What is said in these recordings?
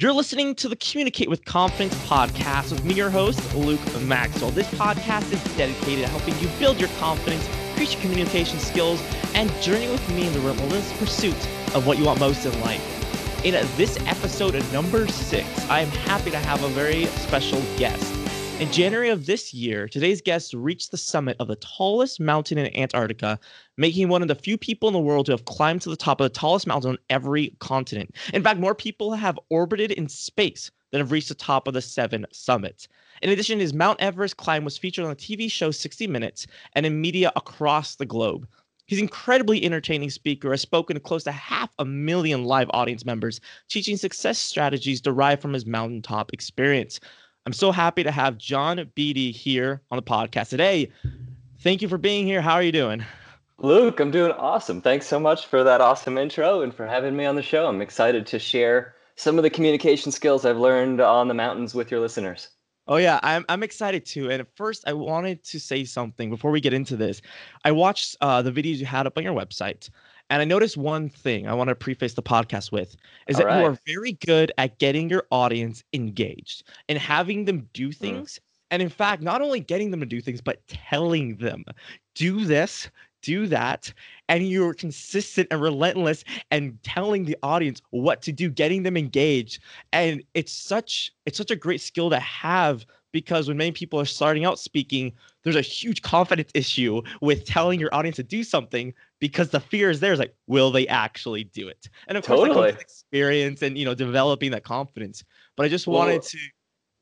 You're listening to the Communicate with Confidence podcast with me, your host, Luke Maxwell. This podcast is dedicated to helping you build your confidence, increase your communication skills, and journey with me in the relentless pursuit of what you want most in life. In this episode number six, I am happy to have a very special guest. In January of this year, today's guest reached the summit of the tallest mountain in Antarctica, making one of the few people in the world to have climbed to the top of the tallest mountain on every continent. In fact, more people have orbited in space than have reached the top of the seven summits. In addition, his Mount Everest climb was featured on the TV show 60 Minutes and in media across the globe. He's an incredibly entertaining speaker, has spoken to close to half a million live audience members, teaching success strategies derived from his mountaintop experience. I'm so happy to have John Beede here on the podcast today. Thank you for being here. How are you doing? Luke, I'm doing awesome. Thanks so much for that awesome intro and for having me on the show. I'm excited to share some of the communication skills I've learned on the mountains with your listeners. Oh yeah, I'm I'm excited too. And first, I wanted to say something before we get into this. I watched uh, the videos you had up on your website, and I noticed one thing I want to preface the podcast with is All that right. you are very good at getting your audience engaged and having them do mm. things. Mm. And in fact, not only getting them to do things, but telling them, do this, do that. And you're consistent and relentless and telling the audience what to do, getting them engaged. And it's such it's such a great skill to have because when many people are starting out speaking, there's a huge confidence issue with telling your audience to do something because the fear is there is like, will they actually do it? And of totally. course, like, experience and you know developing that confidence. But I just well, wanted to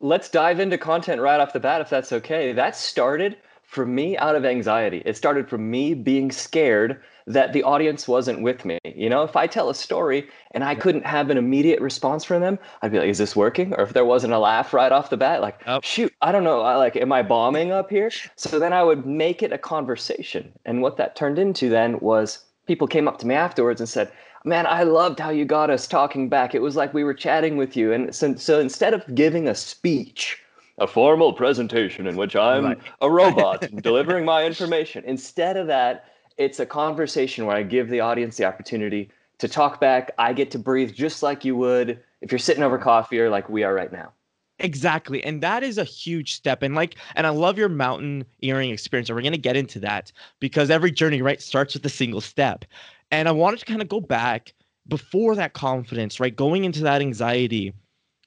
let's dive into content right off the bat, if that's okay. That started for me out of anxiety. It started from me being scared that the audience wasn't with me. You know, if I tell a story and I couldn't have an immediate response from them, I'd be like, is this working? Or if there wasn't a laugh right off the bat, like, oh. shoot, I don't know, I, like, am I bombing up here? So then I would make it a conversation. And what that turned into then was people came up to me afterwards and said, man, I loved how you got us talking back. It was like we were chatting with you. And so, so instead of giving a speech, a formal presentation in which I'm right. a robot delivering my information, instead of that, it's a conversation where I give the audience the opportunity to talk back. I get to breathe just like you would if you're sitting over coffee or like we are right now. Exactly. And that is a huge step. And like, and I love your mountaineering experience. And we're going to get into that because every journey, right, starts with a single step. And I wanted to kind of go back before that confidence, right? Going into that anxiety.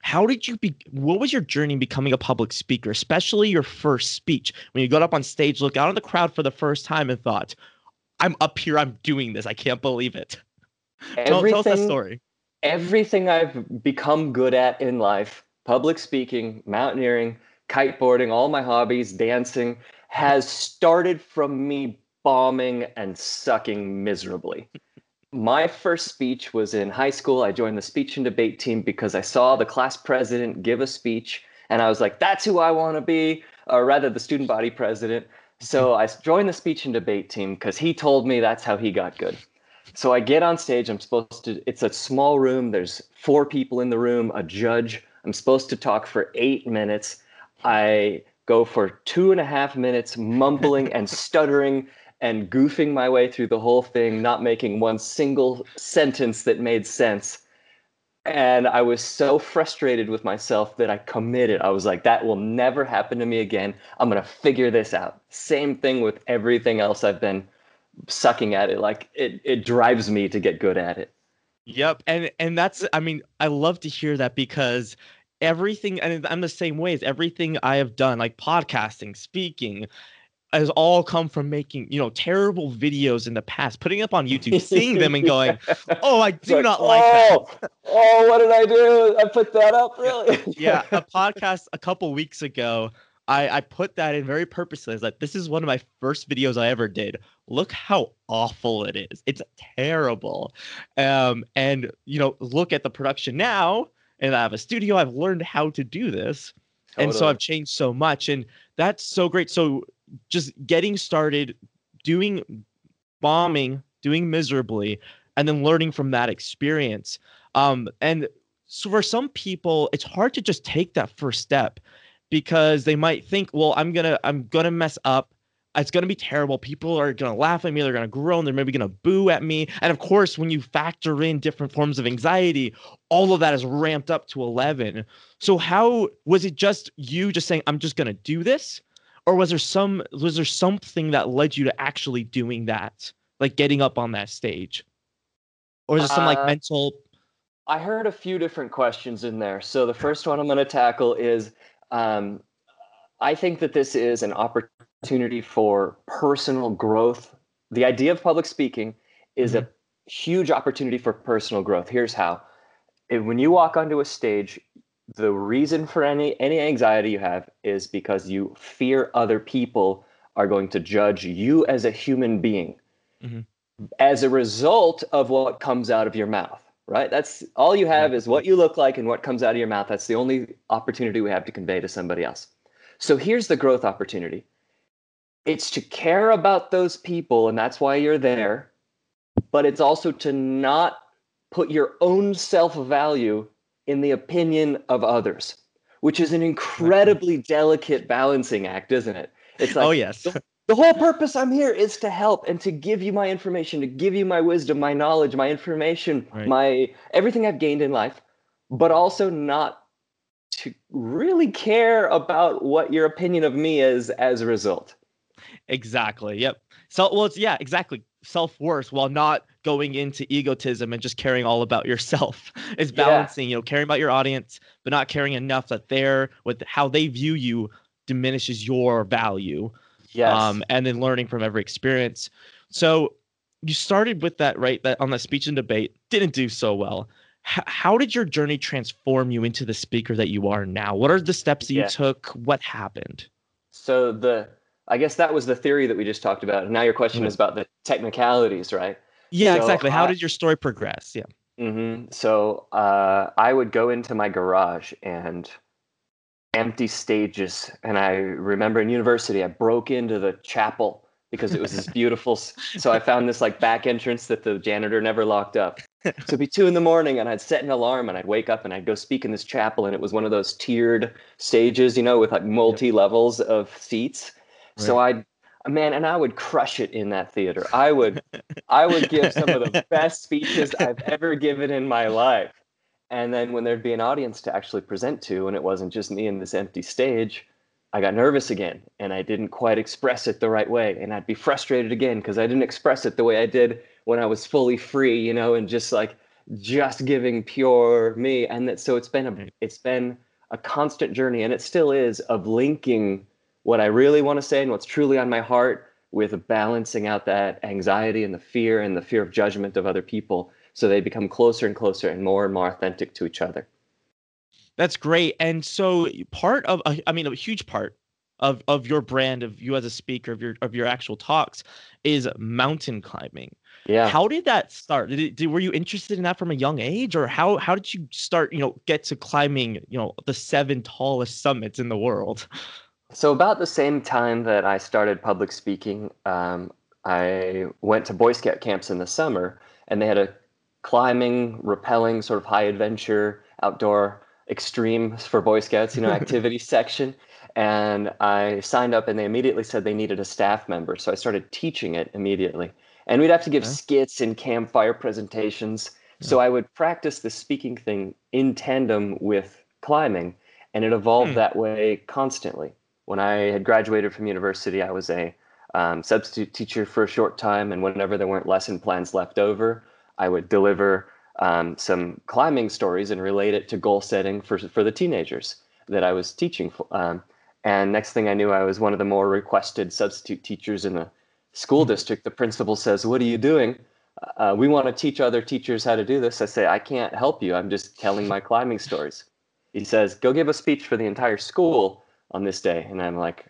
How did you be? What was your journey becoming a public speaker, especially your first speech? When you got up on stage, look out in the crowd for the first time and thought, I'm up here, I'm doing this. I can't believe it. tell, tell us that story. Everything I've become good at in life, public speaking, mountaineering, kiteboarding, all my hobbies, dancing, has started from me bombing and sucking miserably. my first speech was in high school. I joined the speech and debate team because I saw the class president give a speech, and I was like, that's who I want to be, or rather, the student body president. So I joined the speech and debate team because he told me that's how he got good. So I get on stage. I'm supposed to, it's a small room. There's four people in the room, a judge. I'm supposed to talk for eight minutes. I go for two and a half minutes mumbling and stuttering and goofing my way through the whole thing, not making one single sentence that made sense and I was so frustrated with myself that I committed. I was like, that will never happen to me again. I'm going to figure this out. Same thing with everything else I've been sucking at it. Like it, it drives me to get good at it. Yep. And, and that's, I mean, I love to hear that because everything, and I'm the same way as everything I have done, like podcasting, speaking, has all come from making you know terrible videos in the past, putting up on YouTube, seeing them and going, "Oh, I do like, not like oh, that." oh, what did I do? I put that up, really? yeah, a podcast a couple weeks ago. I, I put that in very purposely. It's like this is one of my first videos I ever did. Look how awful it is. It's terrible. Um, and you know, look at the production now. And I have a studio. I've learned how to do this. Totally. And so I've changed so much. And that's so great. So just getting started, doing bombing, doing miserably, and then learning from that experience. Um, and so for some people, it's hard to just take that first step because they might think, well, I'm gonna I'm gonna mess up. it's to be terrible. People are to laugh at me. They're to groan. They're maybe to boo at me. And of course, when you factor in different forms of anxiety, all of that is ramped up to 11. So, how was it just you just saying, I'm just to do this? Or was there some, was there something that led you to actually doing that, like getting up on that stage? Or is it some like Uh, mental, I heard a few different questions in there. So the first one I'm going to tackle is um, I think that this is an opportunity for personal growth. The idea of public speaking is a huge opportunity for personal growth. Here's how. When you walk onto a stage, the reason for any any anxiety you have is because you fear other people are going to judge you as a human being Mhm. as a result of what comes out of your mouth right? That's all you have is what you look like and what comes out of your mouth. That's the only opportunity we have to convey to somebody else. So here's the growth opportunity. It's to care about those people and that's why you're there but it's also to not put your own self-value in the opinion of others which is an incredibly delicate balancing act isn't it it's like oh, yes. the whole purpose I'm here is to help and to give you my information, to give you my wisdom, my knowledge, my information, Right. my everything I've gained in life, but also not to really care about what your opinion of me is as a result. Exactly. Yep. So, well, it's yeah, exactly. Self worth while not going into egotism and just caring all about yourself. It's Yeah. balancing, you know, caring about your audience, but not caring enough that they're with how they view you diminishes your value. Yes. Um, and then learning from every experience. So you started with that, right? That on that speech and debate didn't do so well. H- how did your journey transform you into the speaker that you are now? What are the steps that you Yeah. took? What happened? so the I guess that was the theory that we just talked about. And now your question Mhm. is about the technicalities, right? Yeah, So exactly. How I- did your story progress? Yeah. hmm So uh, I would go into my garage and empty stages. And I remember in university, I broke into the chapel because it was this beautiful. So I found this like back entrance that the janitor never locked up. So it'd be two in the morning, and I'd set an alarm, and I'd wake up, and I'd go speak in this chapel, and it was one of those tiered stages, you know, with like multi levels of seats. So I'd man, and I would crush it in that theater. I would, I would give some of the best speeches I've ever given in my life. And then when there'd be an audience to actually present to, and it wasn't just me in this empty stage, I got nervous again, and I didn't quite express it the right way, and I'd be frustrated again because I didn't express it the way I did when I was fully free, you know, and just like just giving pure me. And that so it's been a it's been a constant journey, and it still is of linking what I really want to say and what's truly on my heart with balancing out that anxiety and the fear and the fear of judgment of other people so they become closer and closer and more and more authentic to each other. That's great. And so part of uh, I mean a huge part of of your brand of you as a speaker of your of your actual talks is mountain climbing. Yeah. How did that start? Did, it, did were you interested in that from a young age or how how did you start, you know, get to climbing, you know, the seven tallest summits in the world? So about the same time that I started public speaking, um, I went to Boy Scout camps in the summer, and they had a climbing, rappelling, sort of high adventure, outdoor extreme for Boy Scouts, you know, activity section. And I signed up, and they immediately said they needed a staff member, so I started teaching it immediately. And we'd have to give Okay. skits and campfire presentations. So I would practice the speaking thing in tandem with climbing, and it evolved Hmm. that way constantly when I had graduated from university, I was a um, substitute teacher for a short time, and whenever there weren't lesson plans left over, I would deliver um, some climbing stories and relate it to goal setting for for the teenagers that I was teaching. For. Um, and next thing I knew, I was one of the more requested substitute teachers in the school district. The principal says, "What are you doing?" Uh, we want to teach other teachers how to do this. I say, I can't help you. I'm just telling my climbing stories. He says, go give a speech for the entire school on this day. And I'm like,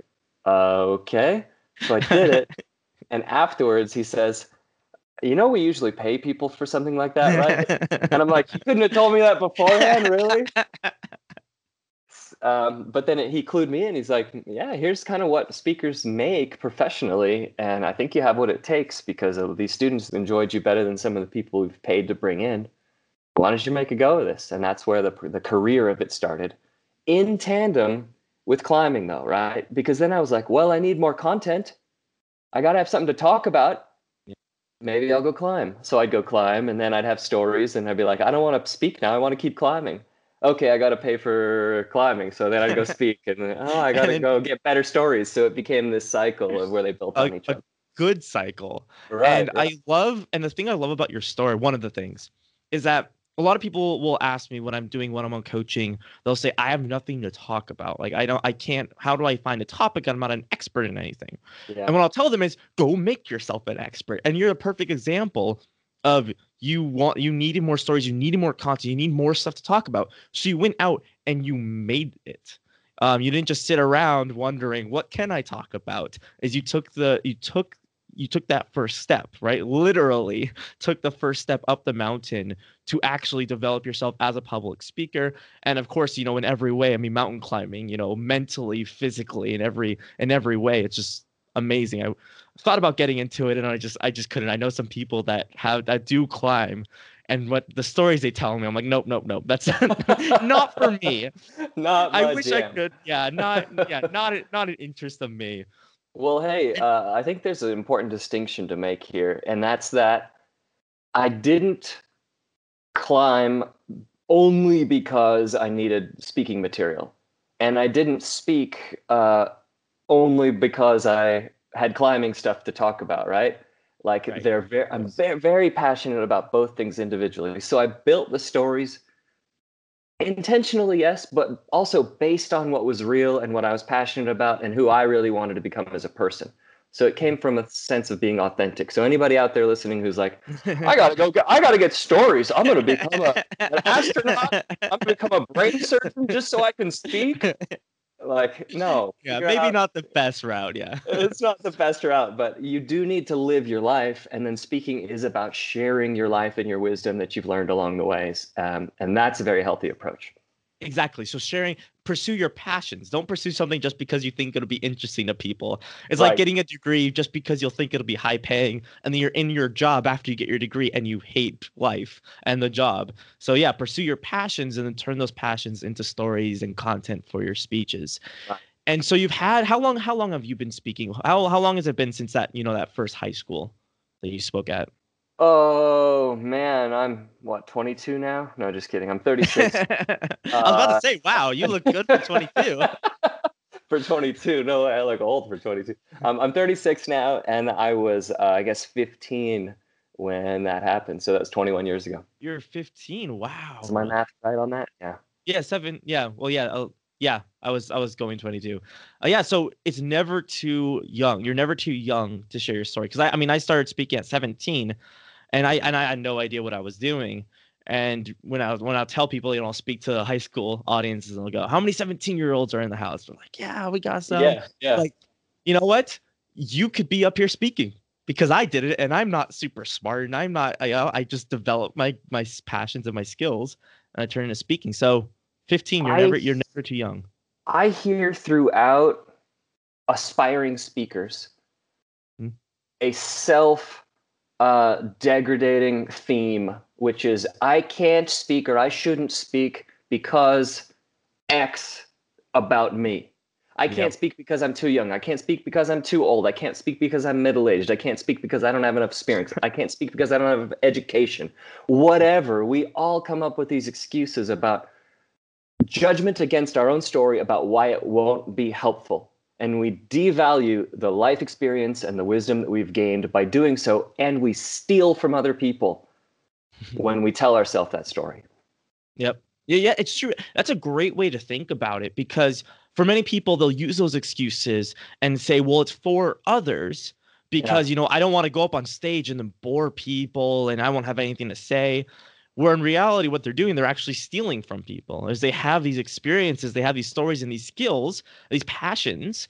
uh, okay. So I did it. and afterwards, he says, you know, we usually pay people for something like that, right? and I'm like, you couldn't have told me that beforehand, really? Um, but then it, he clued me in. He's like, yeah, here's kind of what speakers make professionally. And I think you have what it takes because these students enjoyed you better than some of the people we've paid to bring in. Why don't you make a go of this? And that's where the, the career of it started in tandem with climbing, though, right? Because then I was like, well, I need more content. I got to have something to talk about. Maybe I'll go climb. So I'd go climb and then I'd have stories and I'd be like, I don't want to speak now. I want to keep climbing. Okay, I got to pay for climbing. So then I'd go speak and then, oh, I got to go get better stories. So it became this cycle of where they built on each other. Good cycle. Right, and yeah. I love, and the thing I love about your story, one of the things is that a lot of people will ask me when I'm doing one-on-one coaching, they'll say, I have nothing to talk about. Like I don't I can't how do I find a topic? I'm not an expert in anything. Yeah. And what I'll tell them is go make yourself an expert. And you're a perfect example of you want you needed more stories, you needed more content, you need more stuff to talk about. So you went out and you made it. Um, you didn't just sit around wondering what can I talk about. As you took the you took you took that first step, right? Literally took the first step up the mountain to actually develop yourself as a public speaker. And of course, you know, in every way, I mean, mountain climbing, you know, mentally, physically, in every in every way, it's just amazing. I thought about getting into it and I just I just couldn't. I know some people that have that do climb and what the stories they tell me, I'm like, nope, nope, nope. That's not for me. Not I wish. I could. Yeah, not yeah, not not an interest of me. Well, hey, uh, I think there's an important distinction to make here, and that's that I didn't climb only because I needed speaking material, and I didn't speak uh, only because I had climbing stuff to talk about. Right? Like right. they're very, I'm very, very passionate about both things individually. So I built the stories intentionally yes but also based on what was real and what i was passionate about and who i really wanted to become as a person. So it came from a sense of being authentic. So anybody out there listening who's like i gotta go i gotta get stories. I'm gonna become a, an astronaut. I'm gonna become a brain surgeon just so i can speak like no yeah maybe out, not the best route yeah. It's not the best route but you do need to live your life and then speaking is about sharing your life and your wisdom that you've learned along the ways um, and that's a very healthy approach Exactly. So sharing, pursue your passions. Don't pursue something just because you think it'll be interesting to people. It's right. like getting a degree just because you'll think it'll be high paying, and then you're in your job after you get your degree and you hate life and the job. So yeah, pursue your passions and then turn those passions into stories and content for your speeches. Right. And so you've had how long? How long have you been speaking? How how long has it been since that you know that first high school that you spoke at? Oh man, I'm what 22 now? No, just kidding. I'm 36. I was about to uh, say, wow, you look good for 22. for 22, no, I look old for 22. Um, I'm 36 now, and I was, uh, I guess, 15 when that happened. So that was 21 years ago. You're 15. Wow. Is my math right on that? Yeah. Yeah, seven. Yeah. Well, yeah. Uh, yeah, I was I was going 22. Uh, yeah, so it's never too young. You're never too young to share your story. Because I, I mean, I started speaking at 17 and I and I had no idea what I was doing. And when I when I tell people, you know, I'll speak to high school audiences and they'll go, "How many 17 year olds are in the house?" They're like, "Yeah, we got some." Yeah, yeah. Like, you know what? You could be up here speaking because I did it, and I'm not super smart, and I'm not. I I just developed my my passions and my skills, and I turn into speaking. So, 15, you're I, never you're never too young. I hear throughout aspiring speakers hmm. a self uh, degrading theme, which is I can't speak or I shouldn't speak because X about me. I can't yep. speak because I'm too young. I can't speak because I'm too old. I can't speak because I'm middle aged. I can't speak because I don't have enough experience. I can't speak because I don't have education. Whatever. We all come up with these excuses about judgment against our own story about why it won't be helpful and we devalue the life experience and the wisdom that we've gained by doing so and we steal from other people when we tell ourselves that story. Yep. Yeah yeah it's true. That's a great way to think about it because for many people they'll use those excuses and say well it's for others because yeah. you know i don't want to go up on stage and then bore people and i won't have anything to say where in reality, what they're doing, they're actually stealing from people as they have these experiences, they have these stories and these skills, these passions,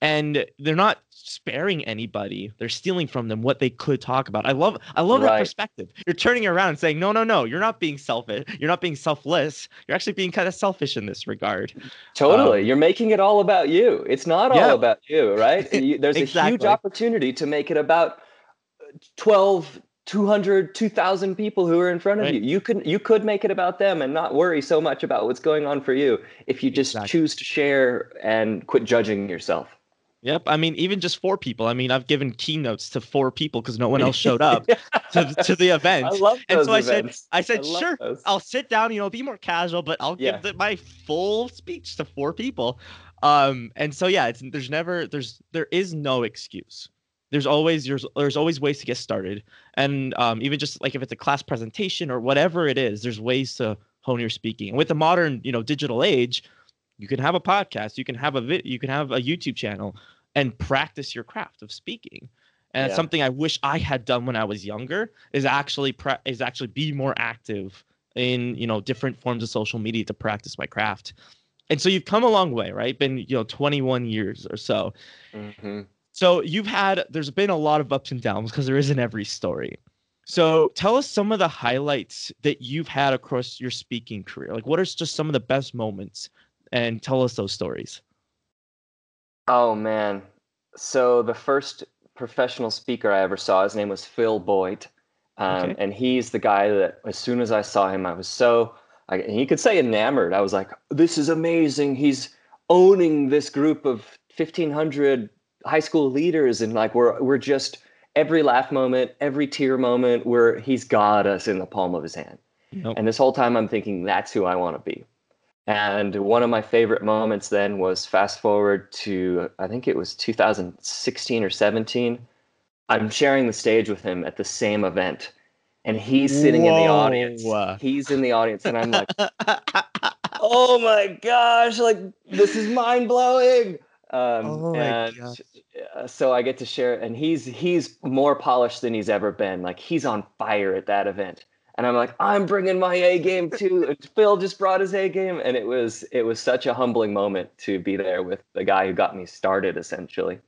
and they're not sparing anybody. They're stealing from them what they could talk about. I love I love right. that perspective. You're turning around and saying, no, no, no, you're not being selfish. You're not being selfless. You're actually being kind of selfish in this regard. Totally. Um, you're making it all about you. It's not all yeah. about you, right? there's exactly. a huge opportunity to make it about 12 200 2000 people who are in front of right. you you could you could make it about them and not worry so much about what's going on for you if you just exactly. choose to share and quit judging yourself Yep. I mean, even just four people. I mean, I've given keynotes to four people because no one else showed up to, to the event. I love those and so I said, I said, love sure, those. I'll sit down, you know, be more casual, but I'll Yeah. give the, my full speech to four people. Um, and so yeah, it's there's never there's there is no excuse. There's always there's there's always ways to get started, and um, even just like if it's a class presentation or whatever it is, there's ways to hone your speaking. And with the modern you know digital age, you can have a podcast, you can have a vid, you can have a YouTube channel, and practice your craft of speaking. And it's Yeah. something I wish I had done when I was younger. Is actually pra- is actually be more active in you know different forms of social media to practice my craft. And so you've come a long way, right? Been you know 21 years or so. Mhm. So you've had there's been a lot of ups and downs because there is in every story. So tell us some of the highlights that you've had across your speaking career. Like what are just some of the best moments and tell us those stories. Oh man. So the first professional speaker I ever saw, his name was Phil Boyd. Um, Okay. And he's the guy that as soon as I saw him, I was so, I, he could say enamored. I was like, this is amazing. He's owning this group of 1,500 high school leaders. And like, we're, we're just every laugh moment, every tear moment, where he's got us in the palm of his hand. Nope. And this whole time I'm thinking, that's who I want to be. And one of my favorite moments then was fast forward to, I think it was 2016 or 17. I'm sharing the stage with him at the same event. And he's sitting in the audience. He's in the audience. And I'm like, oh my gosh, like this is mind blowing. Um, Oh and gosh. uh, so I get to share, and he's he's more polished than he's ever been. Like he's on fire at that event, and I'm like, I'm bringing my A game too. Phil just brought his A game, and it was it was such a humbling moment to be there with the guy who got me started, essentially.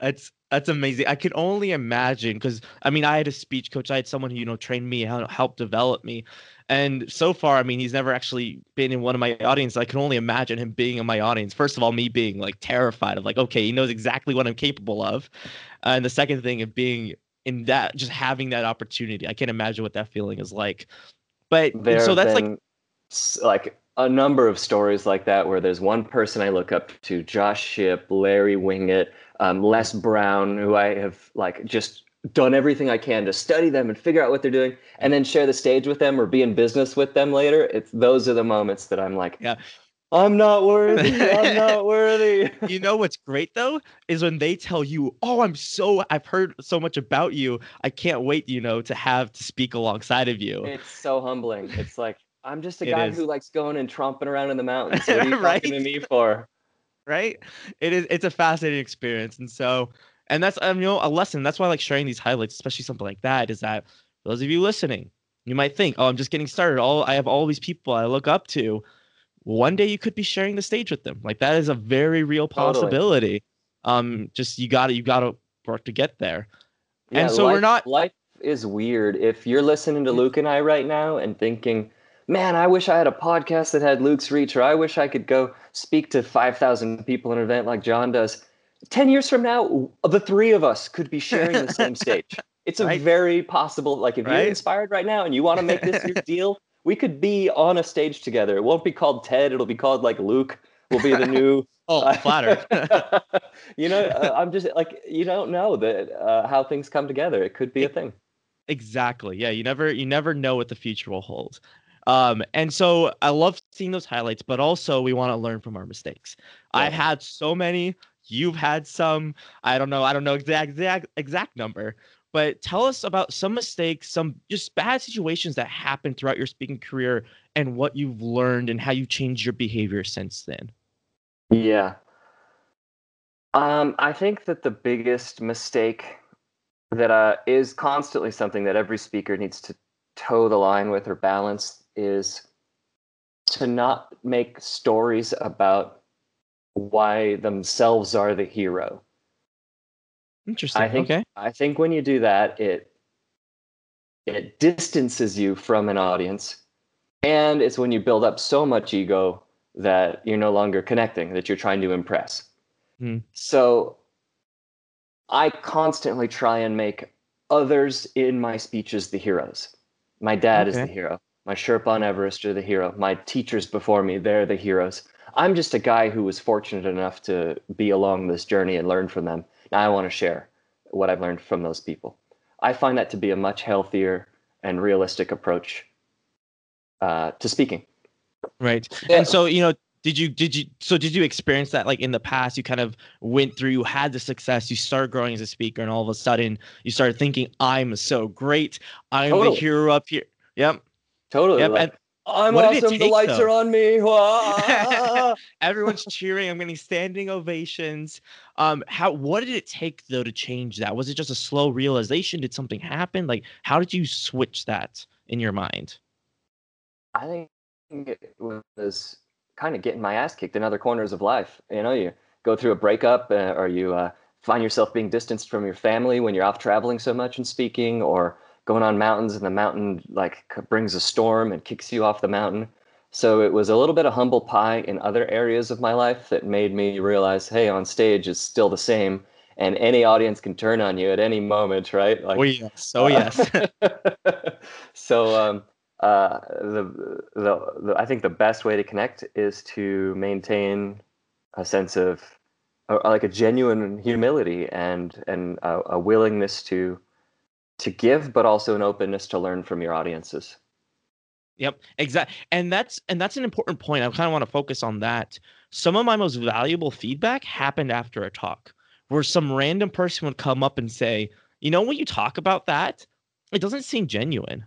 That's that's amazing. I could only imagine because I mean I had a speech coach. I had someone who you know trained me, hel- helped develop me, and so far, I mean he's never actually been in one of my audience. I can only imagine him being in my audience. First of all, me being like terrified of like, okay, he knows exactly what I'm capable of, and the second thing of being in that, just having that opportunity. I can't imagine what that feeling is like. But There so that's like been s- like a number of stories like that where there's one person I look up to, Josh Shipp, Larry Winget, um, Les Brown, who I have like just done everything I can to study them and figure out what they're doing, and then share the stage with them or be in business with them later. It's those are the moments that I'm like, Yeah. I'm not worthy. I'm not worthy. you know what's great though is when they tell you, "Oh, I'm so I've heard so much about you. I can't wait, you know, to have to speak alongside of you." It's so humbling. It's like I'm just a It guy is. who likes going and tromping around in the mountains. What are you Right? talking to me for? right? It is it's a fascinating experience. And so and that's um, you know a lesson. That's why I like sharing these highlights, especially something like that, is that for those of you listening, you might think, oh, I'm just getting started. All I have all these people I look up to. One day you could be sharing the stage with them. Like that is a very real Totally. possibility. Um, just you gotta you gotta work to get there. Yeah, And so we're not- Life is weird. If you're listening to Luke and I right now and thinking, "Man, I wish I had a podcast that had Luke's reach," or "I wish I could go speak to five thousand people in an event like John does," ten years from now, the three of us could be sharing the same stage. It's a Right. very possible. Like, if Right. you're inspired right now and you want to make this your deal, we could be on a stage together. It won't be called Ted. It'll be called like Luke. Will be the new Oh, flattered. you know, uh, I'm just like you don't know that uh, how things come together. It could be a thing. Exactly. Yeah, you never you never know what the future will hold. Um, and so I love seeing those highlights, but also we want to learn from our mistakes. I've had so many, you've had some. I don't know, I don't know exact exact exact number, but tell us about some mistakes, some just bad situations that happened throughout your speaking career and what you've learned and how you changed your behavior since then. Yeah. Um, I think that the biggest mistake that uh, is constantly something that every speaker needs to toe the line with or balance is to not make stories about why themselves are the hero. Interesting. I think okay. I think when you do that, it it distances you from an audience, and it's when you build up so much ego that you're no longer connecting, that you're trying to impress. Hmm. So I constantly try and make others in my speeches the heroes. My dad is the hero. My Sherpa on Everest are the hero. My teachers before me, they're the heroes. I'm just a guy who was fortunate enough to be along this journey and learn from them. Now I want to share what I've learned from those people. I find that to be a much healthier and realistic approach uh, to speaking. Right. Yeah. And so, you know, did you did you so did you experience that like in the past you kind of went through you had the success you started growing as a speaker and all of a sudden you started thinking i'm so great i'm totally. the hero up here yep totally yep. Like, and I'm awesome. Take, the lights though? are on me. Everyone's cheering. I'm getting standing ovations. Um, how? What did it take though to change that? Was it just a slow realization? Did something happen? Like, how did you switch that in your mind? I think it was kind of getting my ass kicked in other corners of life. You know, you go through a breakup, uh, or you uh, find yourself being distanced from your family when you're off traveling so much and speaking, or going on mountains and the mountain like brings a storm and kicks you off the mountain. So it was a little bit of humble pie in other areas of my life that made me realize, hey, on stage is still the same, and any audience can turn on you at any moment, right? Like, oh yes, oh yes. so um, uh, the, the the I think the best way to connect is to maintain a sense of uh, like a genuine humility and and a, a willingness to to give, but also an openness to learn from your audiences. Yep, exactly. And that's and that's an important point. I kind of want to focus on that. Some of my most valuable feedback happened after a talk where some random person would come up and say, "You know when you talk about that, it doesn't seem genuine."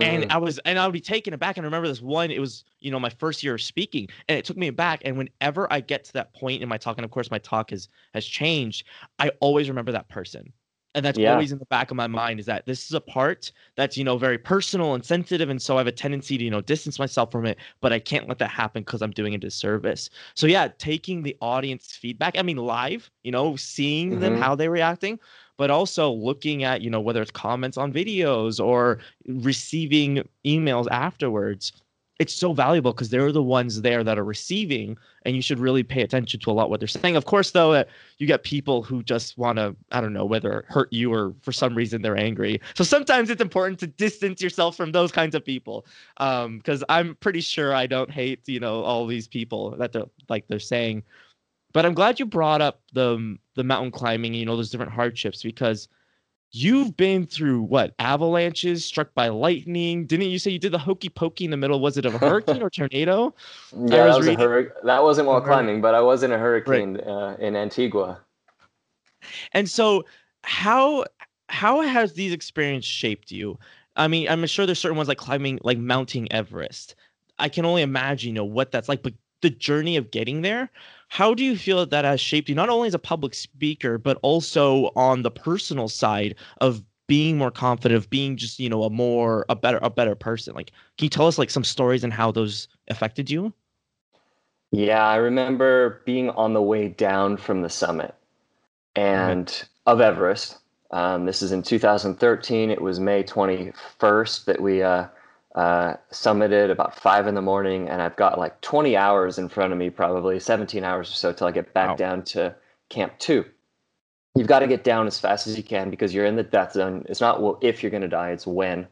And mm. I was and I would be taken aback. And I remember this one, it was, you know, my first year of speaking, and it took me back. And whenever I get to that point in my talk, and of course my talk has has changed, I always remember that person and that's yeah. always in the back of my mind is that this is a part that's you know very personal and sensitive and so i have a tendency to you know distance myself from it but i can't let that happen because i'm doing a disservice so yeah taking the audience feedback i mean live you know seeing mm-hmm. them how they're reacting but also looking at you know whether it's comments on videos or receiving emails afterwards it's so valuable because they're the ones there that are receiving and you should really pay attention to a lot what they're saying. Of course though uh, you get people who just want to i don't know whether hurt you or for some reason they're angry. So sometimes it's important to distance yourself from those kinds of people because um, i'm pretty sure i don't hate you know all these people that they're like they're saying. But i'm glad you brought up the the mountain climbing you know those different hardships because You've been through what avalanches, struck by lightning. Didn't you say you did the hokey pokey in the middle? Was it of a hurricane or tornado? Yeah, that, was a hur- that wasn't while climbing, but I was in a hurricane right. uh, in Antigua. And so, how how has these experiences shaped you? I mean, I'm sure there's certain ones like climbing, like mounting Everest. I can only imagine, you know, what that's like. But the journey of getting there, how do you feel that, that has shaped you, not only as a public speaker, but also on the personal side of being more confident, of being just, you know, a more, a better, a better person? Like, can you tell us like some stories and how those affected you? Yeah, I remember being on the way down from the summit and mm-hmm. of Everest. Um, this is in 2013. It was May 21st that we uh, uh, summited about five in the morning, and I've got like 20 hours in front of me, probably 17 hours or so till I get back wow. down to Camp Two. You've got to get down as fast as you can because you're in the death zone. It's not well, if you're going to die; it's when.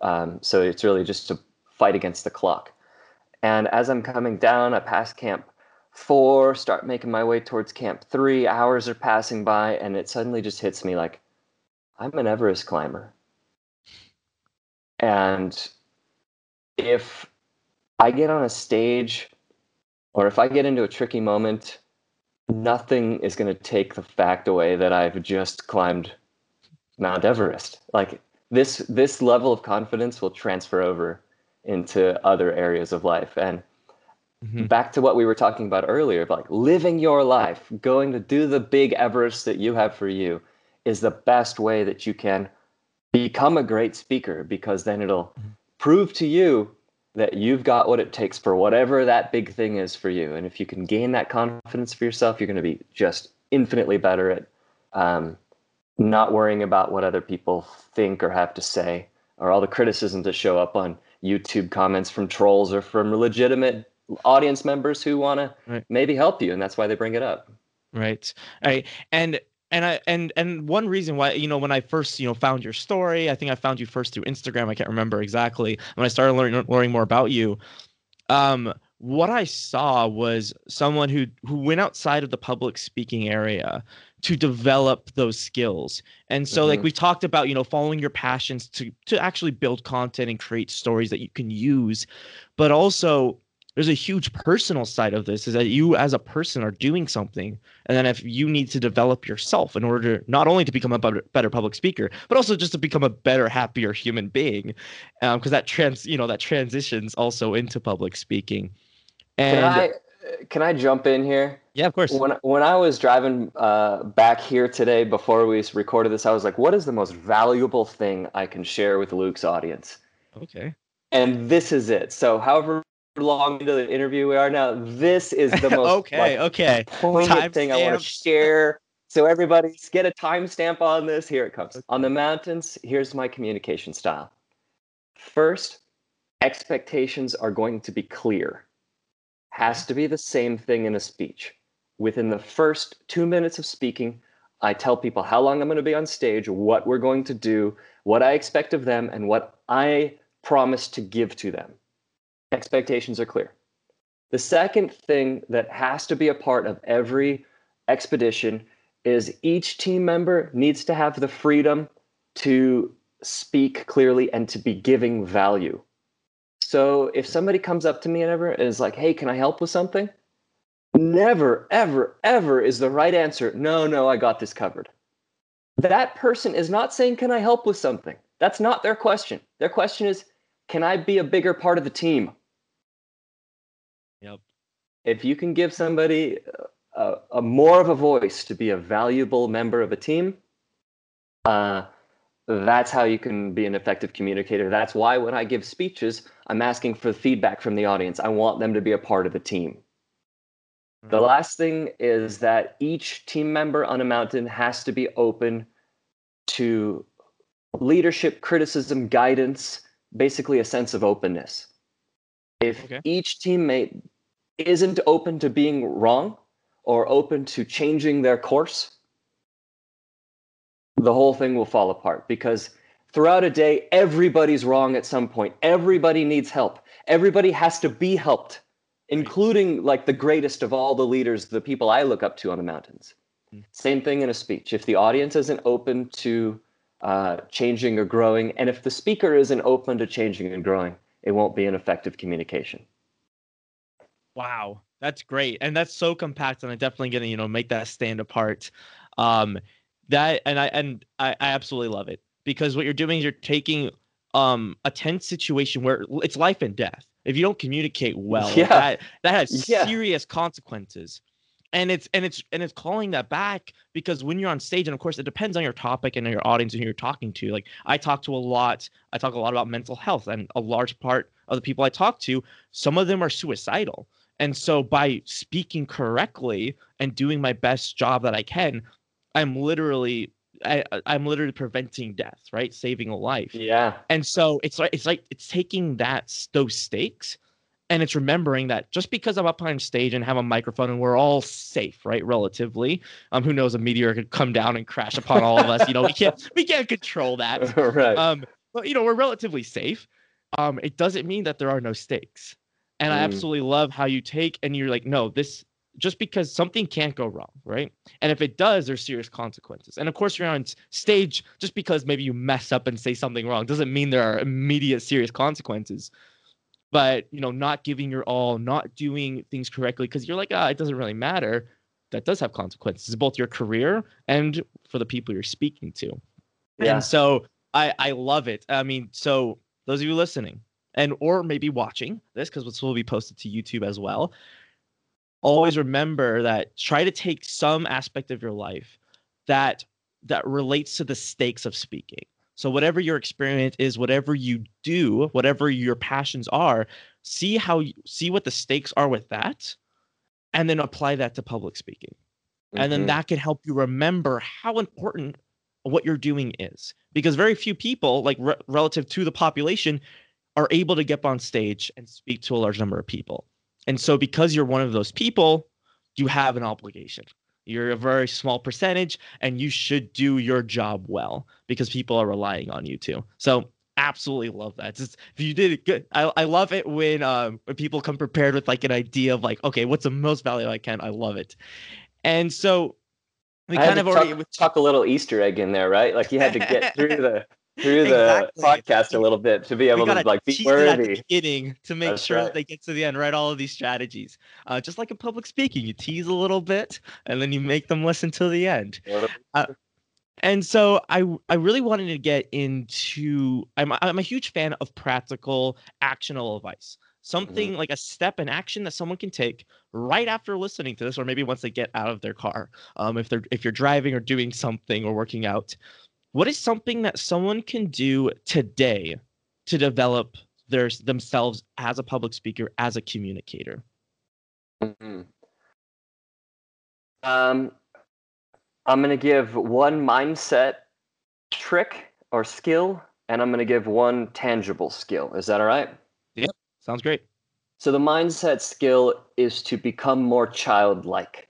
Um, so it's really just to fight against the clock. And as I'm coming down, I pass Camp Four, start making my way towards Camp Three. Hours are passing by, and it suddenly just hits me like I'm an Everest climber. And if I get on a stage or if I get into a tricky moment, nothing is going to take the fact away that I've just climbed Mount Everest. Like this this level of confidence will transfer over into other areas of life and mm-hmm. back to what we were talking about earlier like living your life going to do the big everest that you have for you is the best way that you can become a great speaker because then it'll mm-hmm prove to you that you've got what it takes for whatever that big thing is for you. And if you can gain that confidence for yourself, you're going to be just infinitely better at um, not worrying about what other people think or have to say, or all the criticisms that show up on YouTube comments from trolls or from legitimate audience members who want to maybe help you. And that's why they bring it up. Right. Right. And and I and and one reason why you know when I first you know found your story, I think I found you first through Instagram. I can't remember exactly when I started learning learning more about you. Um, what I saw was someone who who went outside of the public speaking area to develop those skills. And so mm-hmm. like we talked about, you know, following your passions to to actually build content and create stories that you can use, but also there's a huge personal side of this is that you as a person are doing something and then if you need to develop yourself in order not only to become a better public speaker but also just to become a better happier human being because um, that trans you know that transitions also into public speaking. And can I, can I jump in here? Yeah of course. When, when i was driving uh, back here today before we recorded this i was like what is the most valuable thing i can share with luke's audience? Okay. And this is it. So however long into the interview we are now. This is the most okay, like, okay. poignant time thing stamp. I want to share. So everybody, get a timestamp on this. Here it comes. Okay. On the mountains, here's my communication style. First, expectations are going to be clear. Has to be the same thing in a speech. Within the first two minutes of speaking, I tell people how long I'm going to be on stage, what we're going to do, what I expect of them, and what I promise to give to them expectations are clear. The second thing that has to be a part of every expedition is each team member needs to have the freedom to speak clearly and to be giving value. So if somebody comes up to me and ever is like, "Hey, can I help with something?" Never, ever, ever is the right answer. No, no, I got this covered. That person is not saying, "Can I help with something?" That's not their question. Their question is, "Can I be a bigger part of the team?" If you can give somebody a, a more of a voice to be a valuable member of a team, uh, that's how you can be an effective communicator. That's why when I give speeches, I'm asking for feedback from the audience. I want them to be a part of the team. Mm-hmm. The last thing is that each team member on a mountain has to be open to leadership, criticism, guidance, basically a sense of openness. If okay. each teammate isn't open to being wrong or open to changing their course, the whole thing will fall apart because throughout a day, everybody's wrong at some point. Everybody needs help. Everybody has to be helped, including like the greatest of all the leaders, the people I look up to on the mountains. Mm. Same thing in a speech. If the audience isn't open to uh, changing or growing, and if the speaker isn't open to changing and growing, it won't be an effective communication. Wow, that's great, and that's so compact, and I'm definitely gonna you know make that stand apart. Um, that and I and I, I absolutely love it because what you're doing is you're taking um a tense situation where it's life and death. If you don't communicate well, yeah. that that has yeah. serious consequences and it's and it's and it's calling that back because when you're on stage and of course it depends on your topic and your audience and who you're talking to like i talk to a lot i talk a lot about mental health and a large part of the people i talk to some of them are suicidal and so by speaking correctly and doing my best job that i can i'm literally I, i'm literally preventing death right saving a life yeah and so it's like it's like it's taking that those stakes and it's remembering that just because I'm up on stage and have a microphone and we're all safe, right? Relatively, um, who knows? A meteor could come down and crash upon all of us. You know, we can't we can't control that. right. Um, but you know, we're relatively safe. Um, it doesn't mean that there are no stakes. And mm. I absolutely love how you take and you're like, no, this just because something can't go wrong, right? And if it does, there's serious consequences. And of course, you're on stage just because maybe you mess up and say something wrong doesn't mean there are immediate serious consequences but you know not giving your all not doing things correctly because you're like ah it doesn't really matter that does have consequences both your career and for the people you're speaking to yeah. and so i i love it i mean so those of you listening and or maybe watching this because this will be posted to youtube as well always remember that try to take some aspect of your life that that relates to the stakes of speaking so whatever your experience is, whatever you do, whatever your passions are, see how you see what the stakes are with that, and then apply that to public speaking. Mm-hmm. And then mm-hmm. that can help you remember how important what you're doing is. Because very few people, like re- relative to the population, are able to get on stage and speak to a large number of people. And so because you're one of those people, you have an obligation. You're a very small percentage, and you should do your job well because people are relying on you too. So absolutely love that. Just if you did it good, I, I love it when um when people come prepared with like an idea of like, okay, what's the most value I can? I love it. And so we I kind of already tuck, tuck a little Easter egg in there, right? Like you had to get through the through the exactly. podcast a little bit to be able to like be worthy at the beginning to make That's sure right. that they get to the end right all of these strategies uh, just like in public speaking you tease a little bit and then you make them listen to the end uh, and so I I really wanted to get into I'm I'm a huge fan of practical actionable advice. Mm-hmm. Something mm-hmm. like a step in action that someone can take right after listening to this, or maybe once they get out of their car. Um, if they're if you're driving or doing something or working out, what is something that someone can do today to develop their themselves as a public speaker, as a communicator? Mm-hmm. Um, I'm going to give one mindset trick or skill, and I'm going to give one tangible skill. Is that all right? Yep. Sounds great. So the mindset skill is to become more childlike.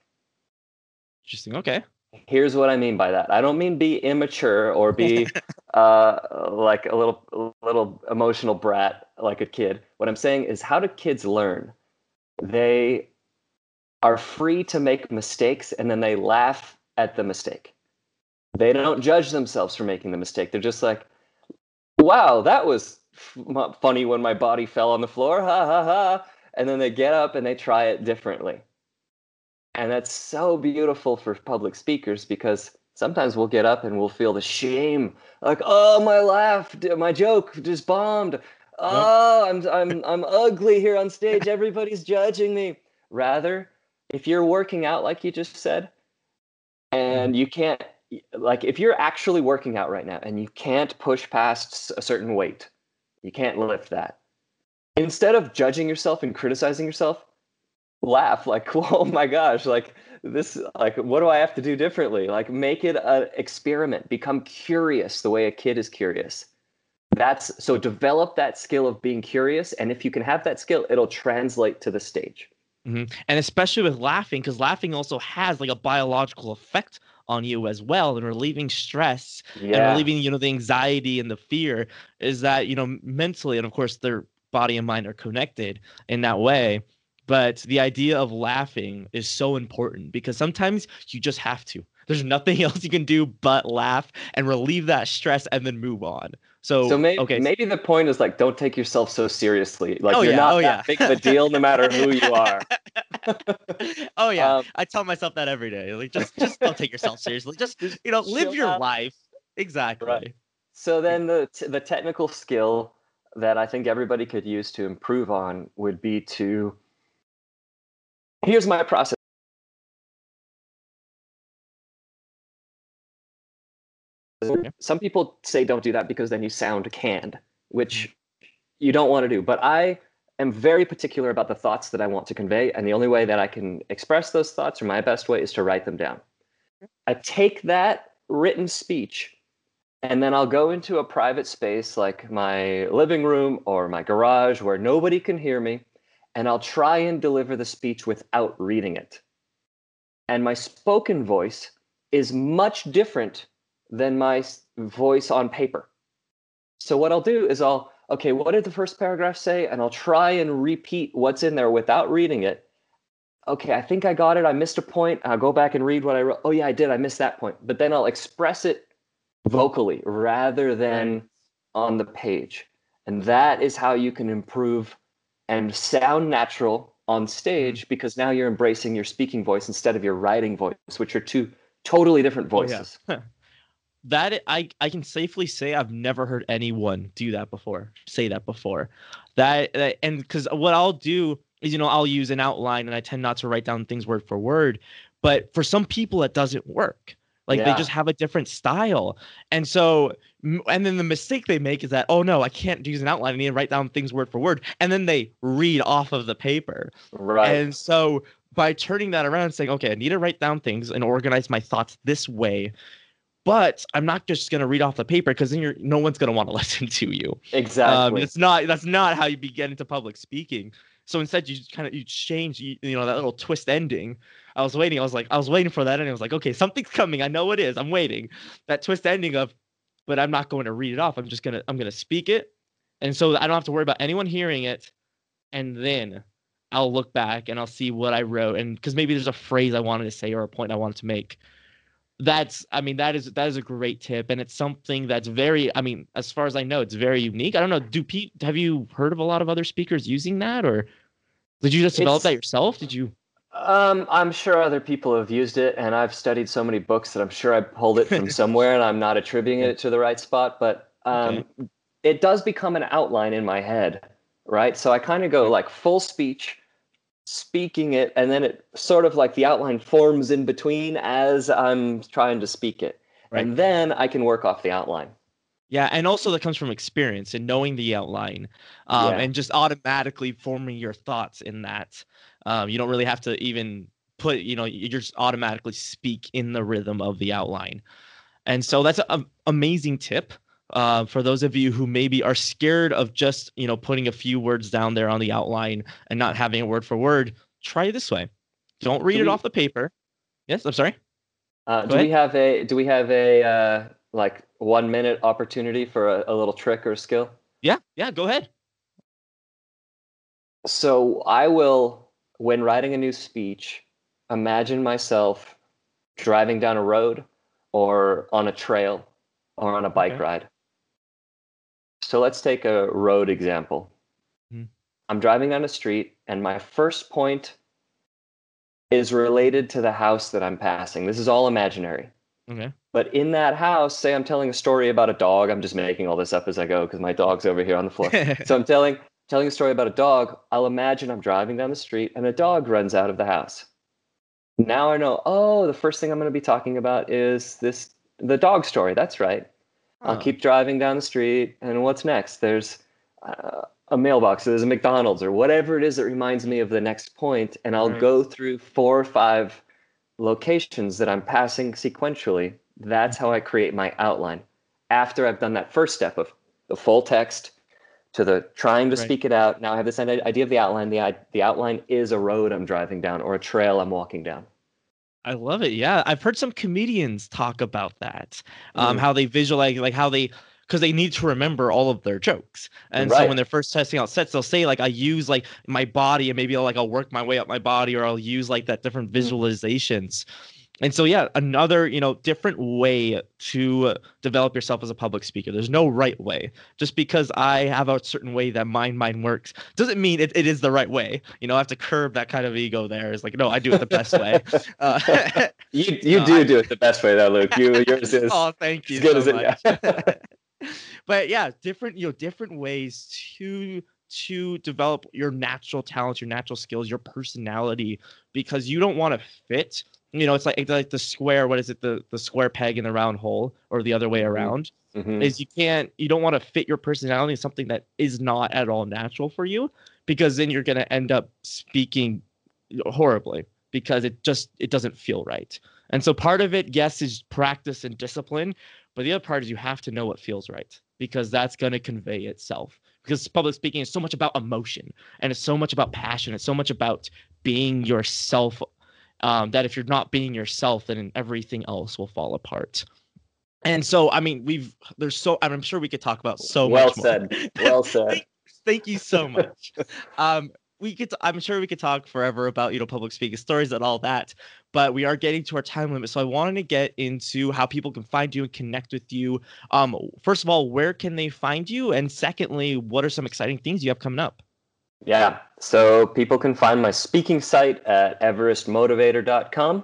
Interesting. Okay. Here's what I mean by that. I don't mean be immature or be uh, like a little little emotional brat like a kid. What I'm saying is how do kids learn? They are free to make mistakes and then they laugh at the mistake. They don't judge themselves for making the mistake. They're just like, wow, that was f- funny when my body fell on the floor. Ha ha ha. And then they get up and they try it differently. And that's so beautiful for public speakers because sometimes we'll get up and we'll feel the shame like, oh, my laugh, my joke just bombed. Oh, I'm, I'm, I'm ugly here on stage. Everybody's judging me. Rather, if you're working out like you just said, mm-hmm. and you can't like if you're actually working out right now and you can't push past a certain weight you can't lift that instead of judging yourself and criticizing yourself laugh like oh my gosh like this like what do i have to do differently like make it an experiment become curious the way a kid is curious that's so develop that skill of being curious and if you can have that skill it'll translate to the stage Mm-hmm. And especially with laughing, because laughing also has like a biological effect on you as well, and relieving stress yeah. and relieving, you know, the anxiety and the fear is that, you know, mentally, and of course, their body and mind are connected in that way. But the idea of laughing is so important because sometimes you just have to. There's nothing else you can do but laugh and relieve that stress and then move on. So, so maybe, okay. maybe the point is like, don't take yourself so seriously. Like oh, you're yeah, not oh, that yeah. big of a deal, no matter who you are. oh yeah, um, I tell myself that every day. Like, just, just don't take yourself seriously. Just, you know, live your out. life. Exactly. Right. So then the the technical skill that I think everybody could use to improve on would be to. Here's my process. Some people say don't do that because then you sound canned, which mm-hmm. you don't want to do. But I am very particular about the thoughts that I want to convey. And the only way that I can express those thoughts, or my best way, is to write them down. I take that written speech and then I'll go into a private space like my living room or my garage where nobody can hear me. And I'll try and deliver the speech without reading it. And my spoken voice is much different than my voice on paper. So what I'll do is I'll okay, what did the first paragraph say? And I'll try and repeat what's in there without reading it. Okay, I think I got it. I missed a point. I'll go back and read what I wrote. Oh yeah, I did. I missed that point. But then I'll express it vocally rather than on the page. And that is how you can improve and sound natural on stage mm-hmm. because now you're embracing your speaking voice instead of your writing voice, which are two totally different voices. Oh, yeah. that I I can safely say I've never heard anyone do that before. Say that before. That, that and because what I'll do is you know I'll use an outline and I tend not to write down things word for word. But for some people it doesn't work. Like yeah. they just have a different style. And so and then the mistake they make is that oh no I can't use an outline. I need to write down things word for word. And then they read off of the paper. Right. And so by turning that around and saying okay I need to write down things and organize my thoughts this way but I'm not just gonna read off the paper because then you're no one's gonna want to listen to you. Exactly. Um, it's not that's not how you begin into public speaking. So instead, you kind of you change you, you know that little twist ending. I was waiting. I was like I was waiting for that, and I was like, okay, something's coming. I know it is. I'm waiting. That twist ending of but I'm not going to read it off. I'm just gonna I'm gonna speak it, and so I don't have to worry about anyone hearing it, and then I'll look back and I'll see what I wrote, and because maybe there's a phrase I wanted to say or a point I wanted to make. That's I mean that is that is a great tip, and it's something that's very I mean as far as I know it's very unique. I don't know. Do Pete have you heard of a lot of other speakers using that, or did you just develop It's- that yourself? Did you? Um, I'm sure other people have used it, and I've studied so many books that I'm sure I pulled it from somewhere, and I'm not attributing it to the right spot. But um, it does become an outline in my head, right? So I kind of go like full speech, speaking it, and then it sort of like the outline forms in between as I'm trying to speak it, Right. and then I can work off the outline. Yeah, and also that comes from experience and knowing the outline, um, Yeah. and just automatically forming your thoughts in that. Um, you don't really have to even put, you know, you just automatically speak in the rhythm of the outline. And so that's an amazing tip uh, for those of you who maybe are scared of just, you know, putting a few words down there on the outline and not having it word for word. Try it this way. Don't read Do it we- off the paper. Yes, I'm sorry. Uh, do we have a do we have a uh, like one minute opportunity for a, a little trick or skill? Yeah, yeah, go ahead. So I will, when writing a new speech, imagine myself driving down a road or on a trail or on a bike Okay. ride. So let's take a road example. Mhm. I'm driving down a street, and my first point is related to the house that I'm passing. This is all imaginary. Okay. But in that house, say I'm telling a story about a dog. I'm just making all this up as I go because my dog's over here on the floor. so I'm telling telling a story about a dog. I'll imagine I'm driving down the street and a dog runs out of the house. Now I know. Oh, the first thing I'm going to be talking about is this the dog story. That's right. I'll Oh. keep driving down the street, and what's next? There's uh, a mailbox. There's a McDonald's or whatever it is that reminds me of the next point. and I'll Right. go through four or five locations that I'm passing sequentially. That's how I create my outline. After I've done that first step of the full text to the trying to Right. speak it out, now I have this idea of the outline. The, the outline is a road I'm driving down or a trail I'm walking down. I love it. Yeah, I've heard some comedians talk about that. Um, Mm. how they visualize, like how they, because they need to remember all of their jokes, and so when they're first testing out sets, they'll say like I use like my body, and maybe I'll like I'll work my way up my body, or I'll use like that different Mm. And so yeah, another you know different way to develop yourself as a public speaker. There's no right way. Just because I have a certain way that my mind works doesn't mean it, it is the right way. You know, I have to curb that kind of ego. There is like no, I do it the best way. Uh, You you No, do I- do it the best way though, Luke. You yours is oh, thank you as good so as it- yeah. but yeah, different you know different ways to to develop your natural talents, your natural skills, your personality, because you don't want to fit. You know, it's like it's like the square. What is it? The the square peg in the round hole, or the other way Mhm. around. Mhm. Is you can't you don't want to fit your personality in something that is not at all natural for you, because then you're gonna end up speaking horribly because it just it doesn't feel right. And so part of it, yes, is practice and discipline, but the other part is you have to know what feels right because that's going to convey itself. Because public speaking is so much about emotion and it's so much about passion. It's so much about being yourself um, that if you're not being yourself, then everything else will fall apart. And so, I mean, we've there's so I'm sure we could talk about so well much more. said. Well said. Thank, thank you so much. um, we could, I'm sure we could talk forever about you know public speaking stories and all that, but we are getting to our time limit. So I wanted to get into how people can find you and connect with you. Um, first of all, where can they find you? And secondly, what are some exciting things you have coming up? Yeah. So people can find my speaking site at everestmotivator.com,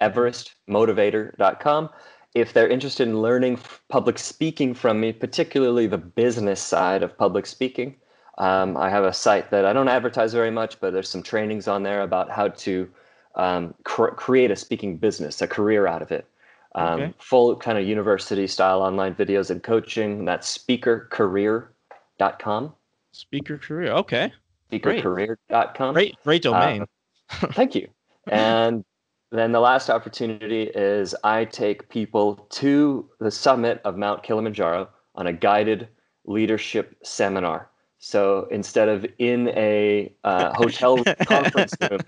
everestmotivator.com. If they're interested in learning public speaking from me, particularly the business side of public speaking, um, I have a site that I don't advertise very much, but there's some trainings on there about how to um, cr- create a speaking business, a career out of it. Um, Okay. Full kind of university style online videos and coaching. That's speakercareer.com. Speaker career. Okay. Speakercareer.com. great, great domain. Thank you. And then the last opportunity is I take people to the summit of Mount Kilimanjaro on a guided leadership seminar. So instead of in a uh, hotel conference room,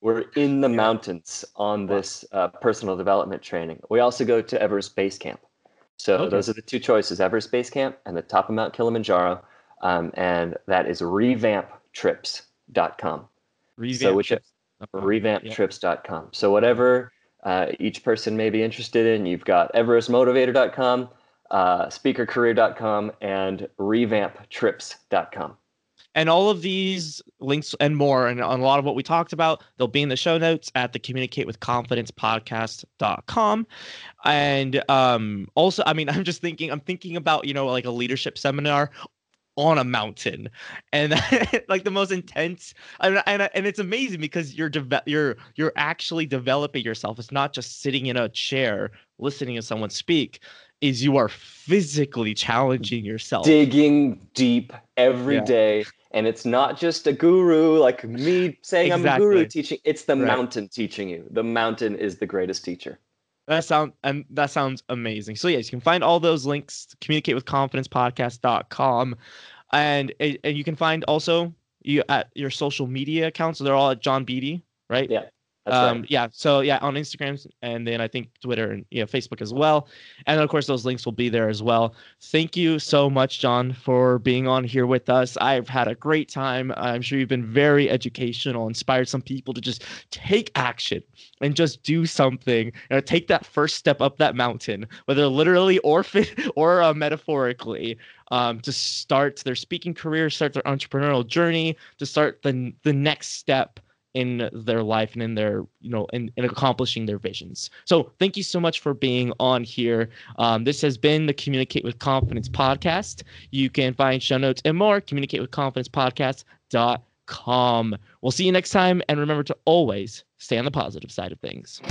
we're in the mountains on this uh, personal development training. We also go to Everest Base Camp. So Okay. those are the two choices: Everest Base Camp and the top of Mount Kilimanjaro, um, and that is revamptrips.com. Revamp which- trips. Okay. revamptrips.com. So whatever uh, each person may be interested in, you've got everestmotivator.com, uh, speakercareer.com, and revamptrips.com. And all of these links and more, and on a lot of what we talked about, they'll be in the show notes at the communicate with confidence podcast.com. And um, also, I mean, I'm just thinking, I'm thinking about, you know, like a leadership seminar on a mountain and like the most intense and, and, and it's amazing because you're you're you're actually developing yourself it's not just sitting in a chair listening to someone speak is you are physically challenging yourself Digging deep every Yeah. day, And it's not just a guru like me saying I'm a guru teaching. It's the Right. mountain teaching you. The mountain is the greatest teacher. That sound and that sounds amazing. So yes, you can find all those links communicate with confidence podcast.com and and you can find also you at your social media accounts. So they're all at John Beede, right? Yeah, um right. yeah so yeah on instagram and then i think twitter and you know facebook as well. And of course those links will be there as well. Thank you so much john for being on here with us. I've had a great time. I'm sure you've been very educational inspired some people to just take action and just do something know, take that first step up that mountain whether literally or fit or uh, metaphorically um, to start their speaking career start their entrepreneurial journey to start the, the next step in their life and in their you know in, in accomplishing their visions. So thank you so much for being on here. Um, this has been the communicate with confidence podcast. You can find show notes and more communicate with confidence podcast.com we'll see you next time and remember to always stay on the positive side of things